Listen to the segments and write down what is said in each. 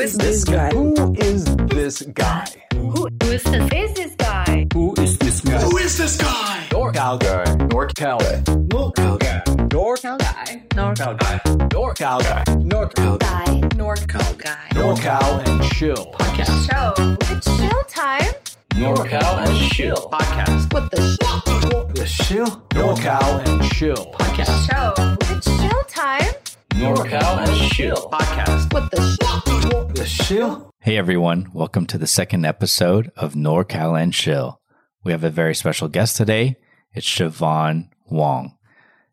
is this guy? Who is this guy? Who is this? Is this guy? Who is this guy? Who is this guy? NorCal guy. NorCal guy. NorCal guy. NorCal Guy. NorCal guy. NorCal guy. NorCal guy. guy. NorCal guy. NorCal and Chill podcast. Show. It's show time. NorCal and Chill podcast. What the sh- The Chill. NorCal and Chill podcast. show? It's show time. NorCal and Chill podcast. What the sh- The Chill. Hey everyone, welcome to the second episode of NorCal and Chill. We have a very special guest today. It's Siobhan Wong.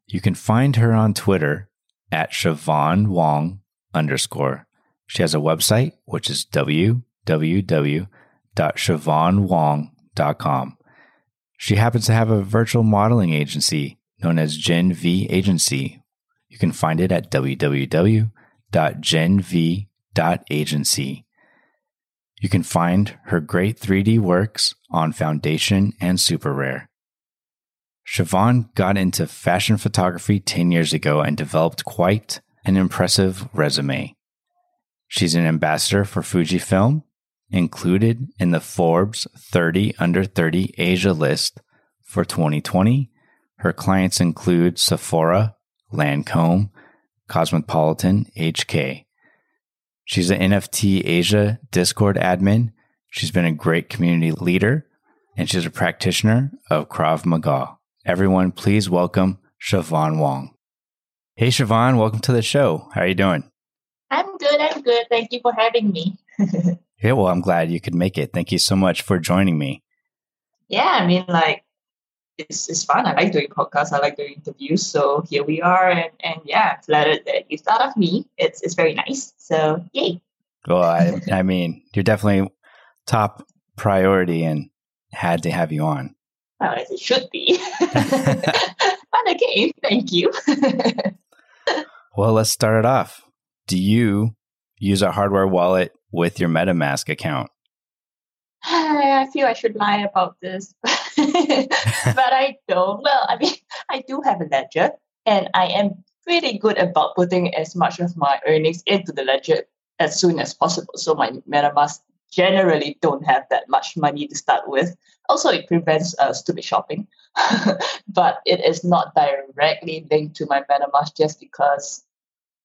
You can find her on Twitter at Siobhan Wong underscore. She has a website, which is www.siobhanwong.com. She happens to have a virtual modeling agency known as Gen V Agency. You can find it at www.genv.agency. You can find her great 3D works on Foundation and Super Rare. Siobhan got into fashion photography 10 years ago and developed quite an impressive resume. She's an ambassador for Fujifilm, included in the Forbes 30 Under 30 Asia list for 2020. Her clients include Sephora, Lancome, Cosmopolitan, HK. She's an NFT Asia Discord admin. She's been a great community leader, and she's a practitioner of Krav Maga. Everyone, please welcome Siobhan Wong. Hey, Siobhan, welcome to the show. How are you doing? I'm good. I'm good. Thank you for having me. Yeah, well, I'm glad you could make it. Thank you so much for joining me. yeah, I mean, like, it's, it's fun. I like doing podcasts. I like doing interviews. So here we are. And, and yeah, flattered that you thought of me. It's, it's very nice. So, yay. Well, I, I mean, you're definitely top priority and had to have you on. Well, as it should be. but again, thank you. Well, let's start it off. Do you use a hardware wallet with your MetaMask account? I feel I should lie about this, but I don't. Well, I mean, I do have a ledger, and I am pretty good about putting as much of my earnings into the ledger as soon as possible. So my MetaMask generally don't have that much money to start with. Also, it prevents uh, stupid shopping, but it is not directly linked to my MetaMask just because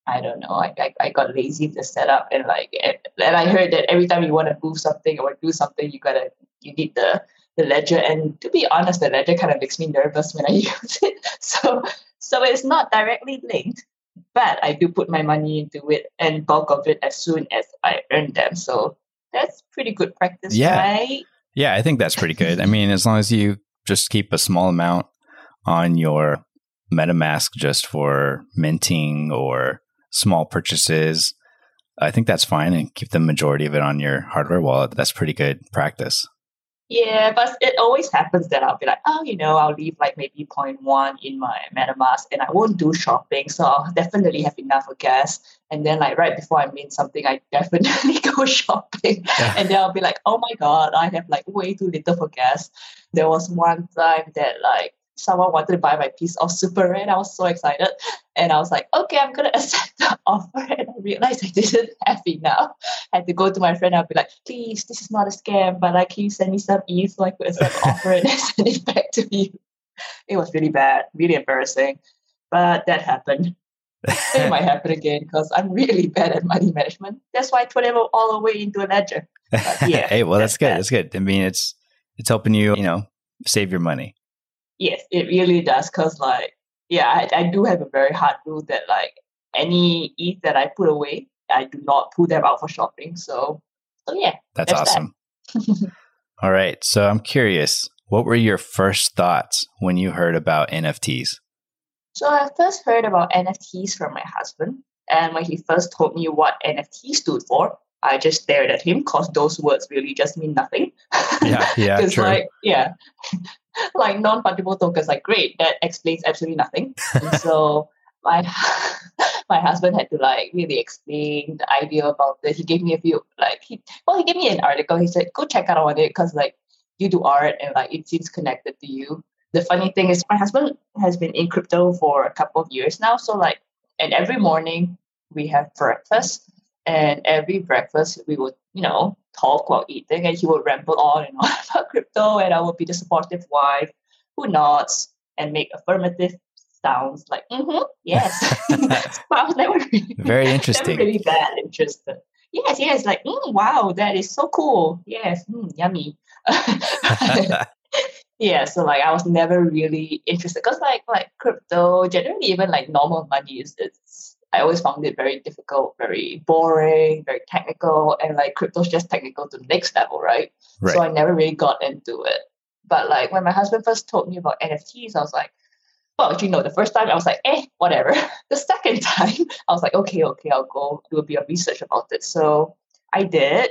I don't know. I, I, I got lazy with the setup and like and, and I heard that every time you want to move something or do something, you gotta you need the the ledger. And to be honest, the ledger kind of makes me nervous when I use it. So so it's not directly linked, but I do put my money into it and bulk of it as soon as I earn them. So that's pretty good practice, Yeah. right? Yeah, I think that's pretty good. I mean, as long as you just keep a small amount on your MetaMask just for minting or small purchases, I think that's fine. And keep the majority of it on your hardware wallet. That's pretty good practice. Yeah, but it always happens that I'll be like, oh, you know, I'll leave like maybe 0.1 in my MetaMask and I won't do shopping. So I'll definitely have enough for gas. And then like right before I mint something, I definitely go shopping. and then I'll be like, oh my God, I have like way too little for gas. There was one time that like someone wanted to buy my piece of Super Rare. I was so excited. And I was like, okay, I'm going to accept the offer. And I realized I didn't have enough. I had to go to my friend. I'll be like, please, this is not a scam, but like, can you send me some E so I could accept the offer and send it back to you? It was really bad, really embarrassing. But that happened. It might happen again because I'm really bad at money management. That's why I put it all the way into a ledger. But yeah, hey, well, that's, that's good. that. That's good. I mean, it's it's helping you, you know, save your money. Yes, it really does. Cause like, yeah, I, I do have a very hard rule that like any ETH that I put away, I do not pull them out for shopping. So, so yeah, That's, That's that. awesome. All right. So I'm curious, what were your first thoughts when you heard about NFTs? So I first heard about NFTs from my husband, and when he first told me what NFT stood for, I just stared at him because those words really just mean nothing. Yeah, yeah, Because like yeah, like non-fungible tokens, like great, that explains absolutely nothing. so my my husband had to like really explain the idea about it. He gave me a few like he well he gave me an article. He said go check out on it because like you do art and like it seems connected to you. The funny thing is my husband has been in crypto for a couple of years now. So like and every morning we have breakfast And every breakfast, we would, you know, talk while eating, and he would ramble on and on about crypto, and I would be the supportive wife who nods and make affirmative sounds like, mm-hmm, yes. so I was never really, Very never interesting. really that interested. Yes, yes, like, mm, wow, that is so cool. Yes, mm, yummy. yeah, so like I was never really interested because like like crypto, generally even like normal money is it's I always found it very difficult, very boring, very technical, and like crypto's just technical to the next level, right? Right. So I never really got into it. But like when my husband first told me about NFTs, I was like, well, you know, the first time I was like, eh, whatever. The second time, I was like, okay, okay, I'll go do a bit of research about it. So I did,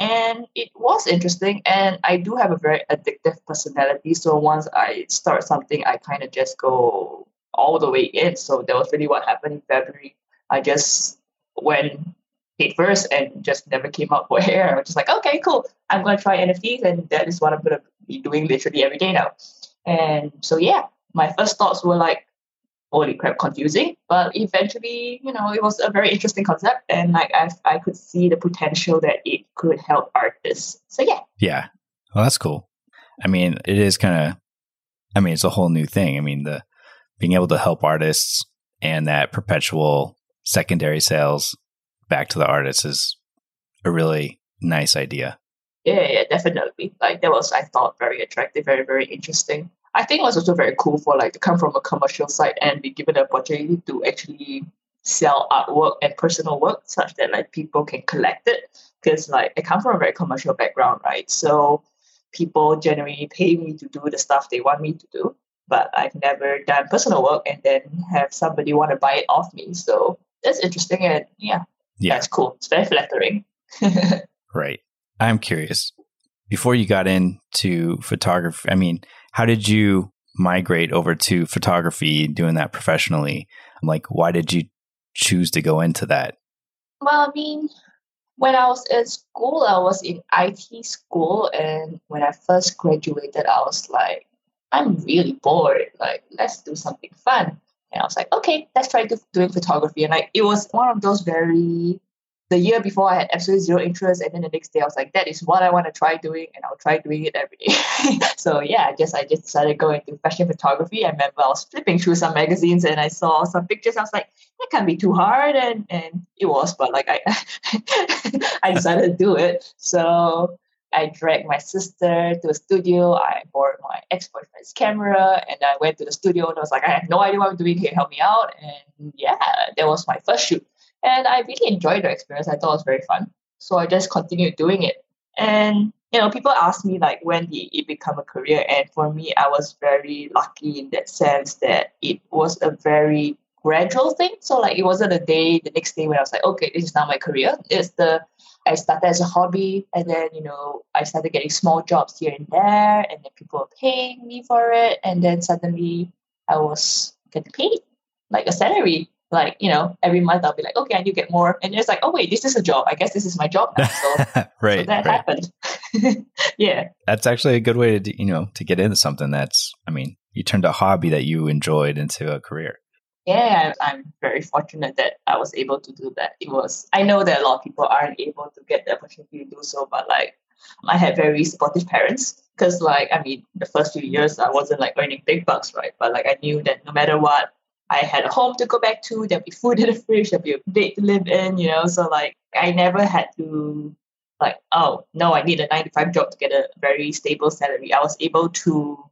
and it was interesting. And I do have a very addictive personality. So once I start something, I kind of just go all the way in. So that was really what happened in February. I just went head first and just never came out for air. I was just like, okay, cool. I'm going to try NFTs, and that is what I'm going to be doing literally every day now. And so, yeah, my first thoughts were like, holy crap, confusing. But eventually, you know, it was a very interesting concept, and like I, I could see the potential that it could help artists. So yeah, Yeah. Well, that's cool. I mean, it is kind of, I mean, it's a whole new thing. I mean, the being able to help artists and that perpetual secondary sales back to the artists is a really nice idea. yeah, yeah, definitely. Like that was, I thought, very attractive, very, very interesting. I think it was also very cool for like to come from a commercial side and be given the opportunity to actually sell artwork and personal work such that like people can collect it. Because like I come from a very commercial background, right? So people generally pay me to do the stuff they want me to do. But I've never done personal work and then have somebody want to buy it off me. So that's interesting and yeah, Yeah. that's cool. It's very flattering. Right. I'm curious. Before you got into photography, I mean, how did you migrate over to photography, doing that professionally? I'm Like, why did you choose to go into that? Well, I mean, when I was in school, I was in IT school, and when I first graduated, I was like, I'm really bored. Like, let's do something fun. And I was like, okay, let's try doing photography. And like, it was one of those very. The year before, I had absolutely zero interest, and then the next day, I was like, "That is what I want to try doing, and I'll try doing it every day." so yeah, I guess I just decided going to into fashion photography. I remember I was flipping through some magazines, and I saw some pictures. I was like, "That can't be too hard," and and it was, but like I, I decided to do it. So I dragged my sister to a studio. I borrowed my ex-boyfriend's camera, and I went to the studio. And I was like, "I have no idea what I'm doing here. Help me out!" And yeah, that was my first shoot. And I really enjoyed the experience. I thought it was very fun. So I just continued doing it. And, you know, people ask me, like, when did it become a career? And for me, I was very lucky in that sense that it was a very gradual thing. So, like, it wasn't a day, the next day when I was like, okay, this is now my career. It's the, I started as a hobby. And then, you know, I started getting small jobs here and there. And then people were paying me for it. And then suddenly I was getting paid like a salary like you know every month i'll be like okay i need to get more and it's like oh wait this is a job i guess this is my job now so, so right. that right. happened yeah That's actually a good way to, you know, to get into something that's, I mean, you turned a hobby that you enjoyed into a career. Yeah i'm very fortunate that i was able to do that it was i know that a lot of people aren't able to get the opportunity to do so but like i had very supportive parents because like i mean the first few years i wasn't like earning big bucks right but like i knew that no matter what I had a home to go back to, there'd be food in the fridge, there'd be a bed to live in, you know. So like I never had to like, oh no, I need a nine to five job to get a very stable salary. I was able to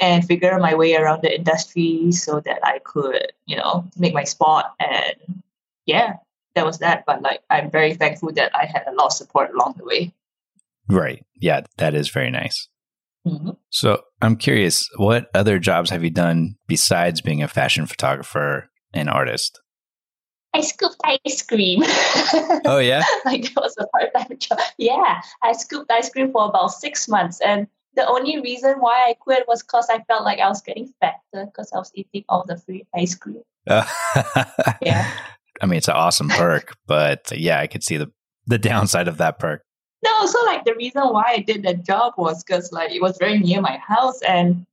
and figure my way around the industry so that I could, you know, make my spot and yeah, that was that. But like I'm very thankful that I had a lot of support along the way. Right. Yeah, that is very nice. Mhm. So I'm curious, what other jobs have you done besides being a fashion photographer and artist? I scooped ice cream. Oh, yeah? like that was a part-time job. Yeah, I scooped ice cream for about six months, and the only reason why I quit was because I felt like I was getting fatter because I was eating all the free ice cream. Yeah. I mean, it's an awesome perk, but yeah, I could see the, the downside of that perk. No, so like the reason why I did that job was because like it was very near my house and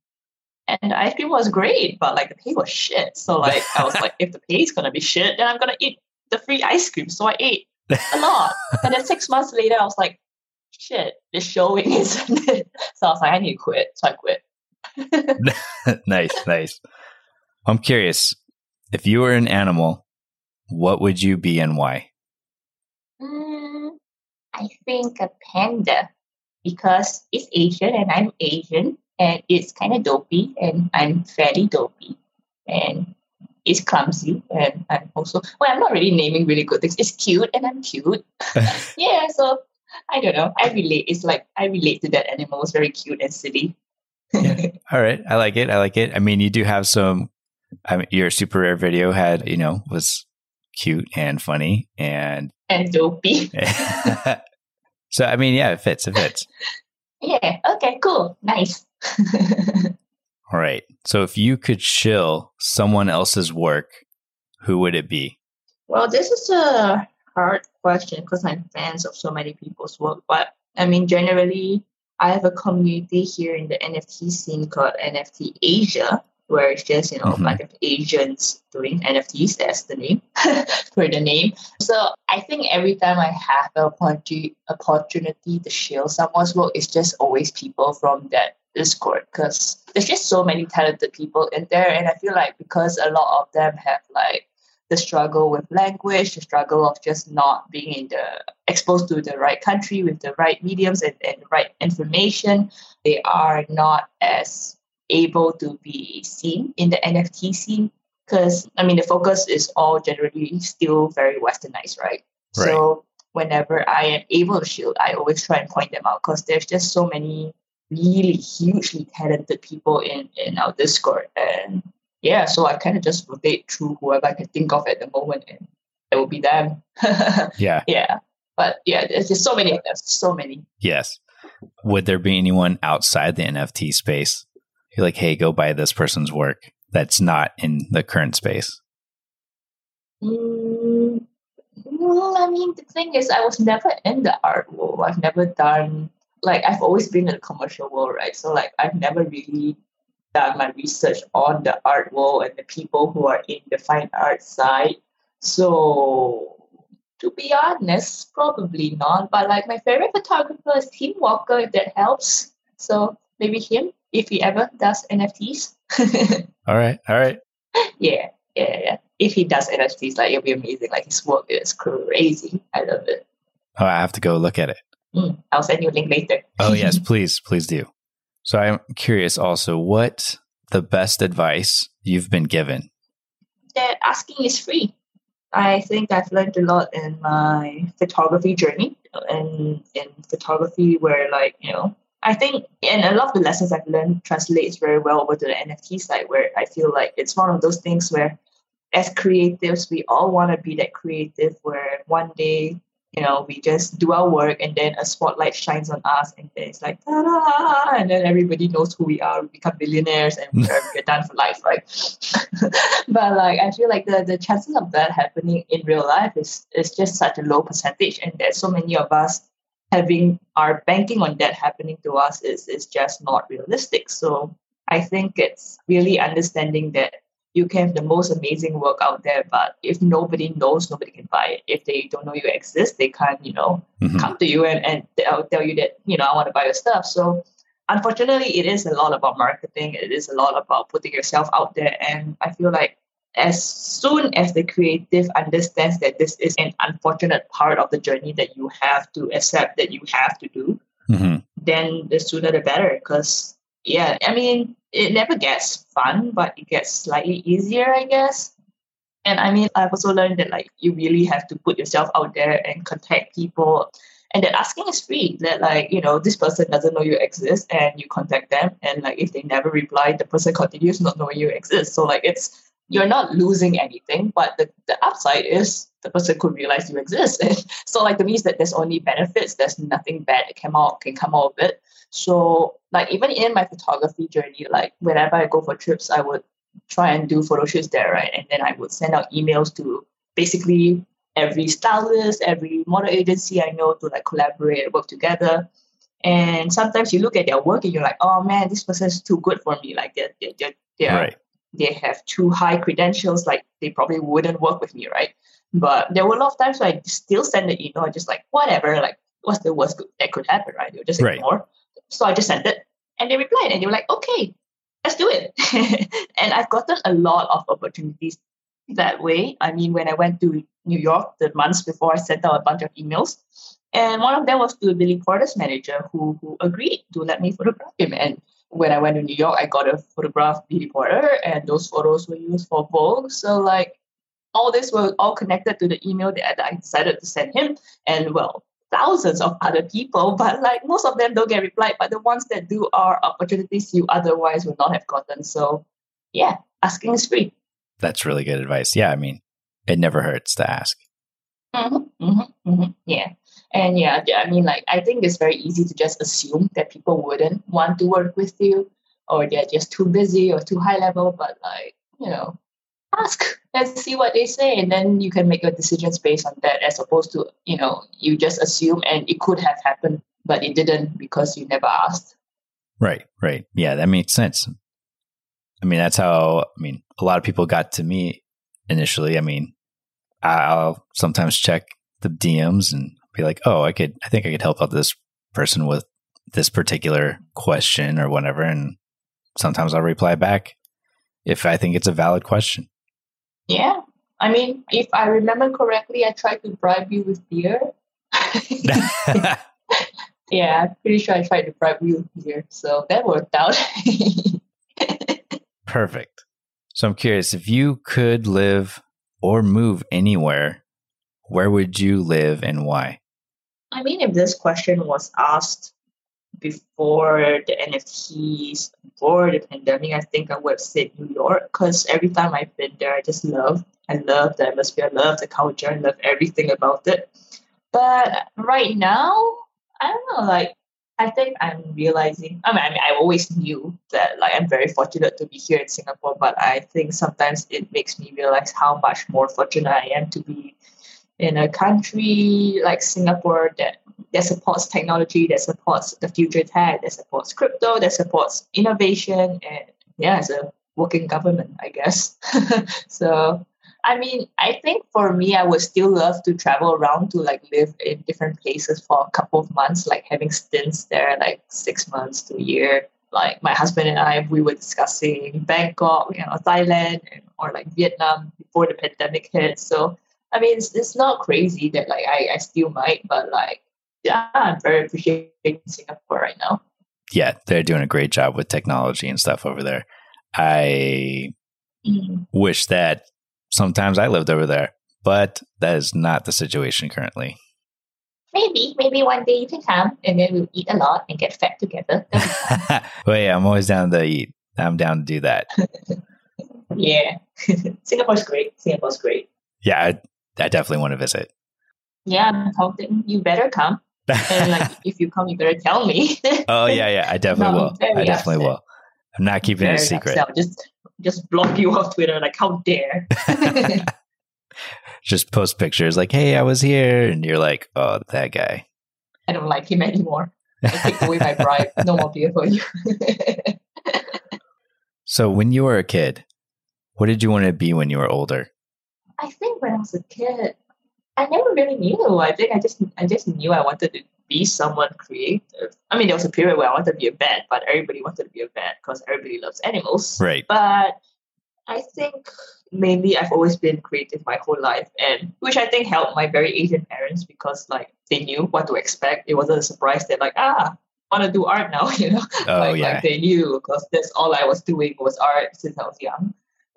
and the ice cream was great, but like the pay was shit. So like I was like, if the pay is gonna be shit, then I'm gonna eat the free ice cream. So I ate a lot. and then six months later, I was like, shit, the showing isn't it? So I was like, I need to quit. So I quit. nice, nice. I'm curious. If you were an animal, what would you be and why? Mm, I think a panda because it's Asian and I'm Asian and it's kind of dopey and I'm fairly dopey and it's clumsy and I'm also well I'm not really naming really good things. It's cute and I'm cute. yeah, so I don't know. I relate. It's like I relate to that animal. It's very cute and silly. All right, I like it. I like it. I mean, you do have some. I mean, your super rare video had you know was cute and funny and and dopey. so I mean, yeah, it fits. It fits. yeah. Okay. Cool. Nice. All right. So if you could shill someone else's work, who would it be? Well, this is a hard question because I'm fans of so many people's work. But I mean, generally, I have a community here in the NFT scene called NFT Asia, where it's just you know Mhm. bunch of Asians doing NFTs. That's the name for the name. So I think every time I have the opportu- opportunity to share someone's work, it's just always people from that Discord because there's just so many talented people in there, and I feel like because a lot of them have like the struggle with language, the struggle of just not being in the exposed to the right country with the right mediums and, and the right information, they are not as able to be seen in the NFT scene. Because I mean the focus is all generally still very westernized, right? right? So whenever I am able to shield, I always try and point them out because there's just so many really hugely talented people in, in our Discord. And yeah, so I kind of just rotate through whoever I can think of at the moment, and it will be them. Yeah. yeah, but yeah, there's just so many of them, so many. Yes. Would there be anyone outside the NFT space? You're like, hey, go buy this person's work that's not in the current space. Mm, well, I mean, the thing is, I was never in the art world. I've never done like I've always been in the commercial world, right? So like I've never really done my research on the art world and the people who are in the fine art side. So to be honest, probably not. But like my favorite photographer is Tim Walker, if that helps. So maybe him if he ever does NFTs. All right. All right. yeah, yeah, yeah. If he does NFTs, like it'll be amazing. Like his work is crazy. I love it. Oh, I have to go look at it. Mm, I'll send you a link later. Oh, yes, please, please do. So I'm curious also what the best advice you've been given. that asking is free. I think I've learned a lot in my photography journey and in photography where like, you know, I think and a lot of the lessons I've learned translates very well over to the NFT side where I feel like it's one of those things where as creatives we all want to be that creative where one day you know we just do our work and then a spotlight shines on us and then it's like ta-da! and then everybody knows who we are. We become billionaires and we're, we're done for life right? But like i feel like the, the chances of that happening in real life is is just such a low percentage and there's so many of us having our banking on that happening to us is is just not realistic. So i think it's really understanding that you can have the most amazing work out there, but if nobody knows, nobody can buy it. If they don't know you exist, they can't, you know, Mhm. come to you and, and they'll tell you that, you know, I want to buy your stuff. So unfortunately, it is a lot about marketing. It is a lot about putting yourself out there. And I feel like as soon as the creative understands that this is an unfortunate part of the journey that you have to accept that you have to do, Mhm. then the sooner the better. Because yeah, I mean, it never gets fun, but it gets slightly easier, I guess. And I mean, I've also learned that like you really have to put yourself out there and contact people, and that asking is free. That like you know this person doesn't know you exist, and you contact them, and like if they never reply, the person continues not knowing you exist. So like it's you're not losing anything, but the, the upside is the person could realize you exist. so like to me, is that there's only benefits. There's nothing bad that come out can come out of it. So like even in my photography journey, like whenever I go for trips, I would try and do photo shoots there, right? And then I would send out emails to basically every stylist, every model agency I know to like collaborate work together. And sometimes you look at their work and you're like, oh man, this person is too good for me. Like they're, they're, they're, they're Right. they have too high credentials, like they probably wouldn't work with me, right? But there were a lot of times where I still send the email, just like, whatever, like, what's the worst that could happen, right? They'll just Right. So I just sent it. And they replied and they were like, okay, let's do it. and I've gotten a lot of opportunities that way. I mean, when I went to New York the months before, I sent out a bunch of emails. And one of them was to a Billy Porter's manager who, who agreed to let me photograph him. And when I went to New York, I got a photograph Billy Porter, and those photos were used for Vogue. So, like, all this were all connected to the email that I decided to send him. And, well, thousands of other people, but like most of them don't get replied. But the ones that do are opportunities you otherwise would not have gotten. So, yeah, asking is free. That's really good advice. Yeah, I mean, it never hurts to ask. Mm-hmm, mm-hmm, mm-hmm, yeah. And yeah, yeah, I mean, like, I think it's very easy to just assume that people wouldn't want to work with you or they're just too busy or too high level. But, like, you know, ask and see what they say. And then you can make your decisions based on that as opposed to, you know, you just assume and it could have happened, but it didn't because you never asked. Right, right. Yeah, that makes sense. I mean, that's how, I mean, a lot of people got to me initially. I mean, I'll sometimes check the DMs and be like, oh, I could, I think I could help out this person with this particular question or whatever. And sometimes I'll reply back if I think it's a valid question. Yeah. I mean, if I remember correctly, I tried to bribe you with beer. yeah, I'm pretty sure I tried to bribe you with beer. So that worked out. Perfect. So I'm curious if you could live or move anywhere, where would you live and why? I mean, if this question was asked before the NFTs, before the pandemic, I think I would said New York because every time I've been there, I just love. I love the atmosphere, I love the culture, I love everything about it. But right now, I don't know, like, I think I'm realizing. I mean, I mean, I always knew that like I'm very fortunate to be here in Singapore, but I think sometimes it makes me realize how much more fortunate I am to be in a country like Singapore that that supports technology, that supports the future tech, that supports crypto, that supports innovation, and yeah, it's a working government, I guess. so I mean, I think for me, I would still love to travel around to like live in different places for a couple of months, like having stints there, like six months to a year. Like my husband and I, we were discussing Bangkok, you know, Thailand, and, or like Vietnam before the pandemic hit. So I mean, it's, it's not crazy that like I, I still might, but like yeah, I'm very appreciating Singapore right now. Yeah, they're doing a great job with technology and stuff over there. I Mm. wish that sometimes I lived over there, but that is not the situation currently. Maybe, maybe one day you can come and then we'll eat a lot and get fat together. That'd be fun. well, yeah, I'm always down to eat. I'm down to do that. yeah. Singapore's great. Singapore's great. Yeah, I, I definitely want to visit. Yeah, I'm hoping You better come. And like if you come, you better tell me. oh yeah, yeah, I definitely will. I definitely upset. will. I'm not keeping it a secret. upset. Just just block you off Twitter, like how dare. Just post pictures like, "Hey, I was here," and you're like, "Oh, that guy." I don't like him anymore. I take away my bribe. No more beer for you. So, when you were a kid, what did you want to be when you were older? I think when I was a kid, I never really knew. I think I just I just knew I wanted to be someone creative. I mean, there was a period where I wanted to be a vet, but everybody wanted to be a vet because everybody loves animals. Right. But I think mainly I've always been creative my whole life, and which I think helped my very Asian parents because like they knew what to expect. It wasn't a surprise. They're like, ah, want to do art now, you know. Oh like, yeah. like they knew because that's all I was doing was art since I was young.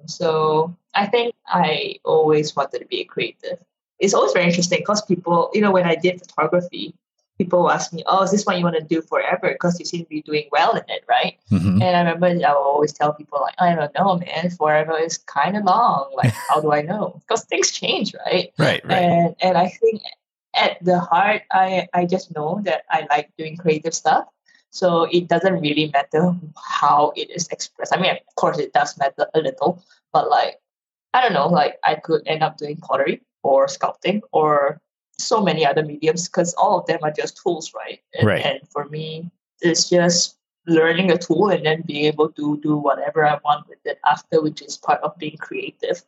So I think I always wanted to be a creative. It's always very interesting because people, you know, when I did photography, people ask me, "Oh, is this what you want to do forever?" Because you seem to be doing well in it, right? hmm And I remember I will always tell people like, "I don't know, man. Forever is kind of long. Like, how do I know? Because things change, right?" Right. Right. And and I think at the heart, I I just know that I like doing creative stuff. So it doesn't really matter how it is expressed. I mean, of course, it does matter a little, but like I don't know, like I could end up doing pottery or sculpting or so many other mediums because all of them are just tools, right? And, Right. and for me, it's just learning a tool and then being able to do whatever I want with it after, which is part of being creative.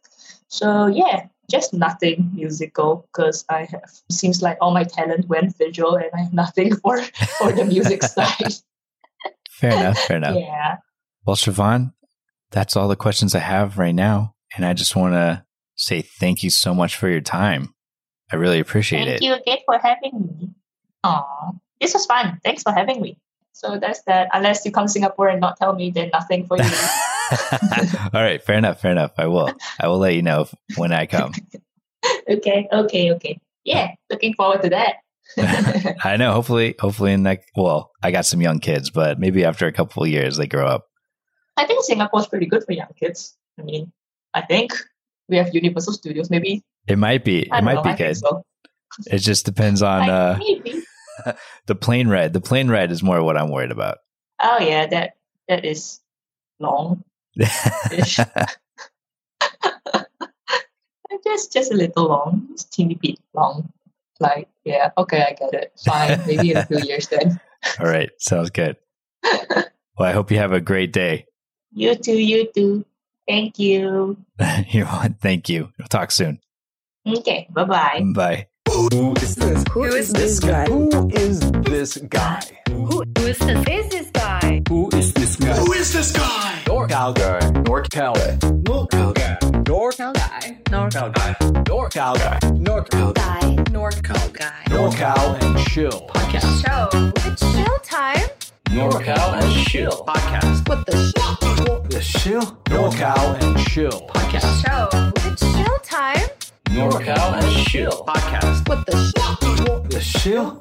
So yeah, just nothing musical because I have seems like all my talent went visual and I have nothing for for the music side. Fair enough. Fair enough. Yeah. Well, Siobhan, that's all the questions I have right now. And I just want to say thank you so much for your time. I really appreciate Thank it. Thank you again for having me. Aw, this was fun. Thanks for having me. So that's that. Unless you come Singapore and not tell me, then nothing for you. all right. Fair enough. Fair enough. I will. I will let you know when I come. okay, okay, okay. Yeah, looking forward to that. I know. Hopefully, hopefully in that, well, I got some young kids, but maybe after a couple of years, they grow up. I think Singapore's pretty good for young kids. I mean, I think we have Universal Studios. Maybe It might be. I It might know, be good. So. It just depends on uh, the plane ride. The plane ride is more what I'm worried about. Oh yeah, that that is long. Just just a little long, just teeny bit long. Like yeah, okay, I get it. Fine, maybe in a few years then. All right. Sounds good. Well, I hope you have a great day. You too, you too. Thank you. you Thank you. We'll talk soon. Okay, bye bye. Bye. Who is this? Who is this guy? Who is this guy? Who is this? Is this guy? Who is this guy? Who is this guy? NorCal guy. NorCal guy. NorCal guy. NorCal Guy. NorCal guy. NorCal guy. NorCal guy. Guy. Norcal guy. NorCal and Chill podcast. Show. It's show time. NorCal and Chill podcast. What the show? The Chill. NorCal and Chill podcast. Show. It's show time. NorCal and Chill podcast. What the show? The Chill.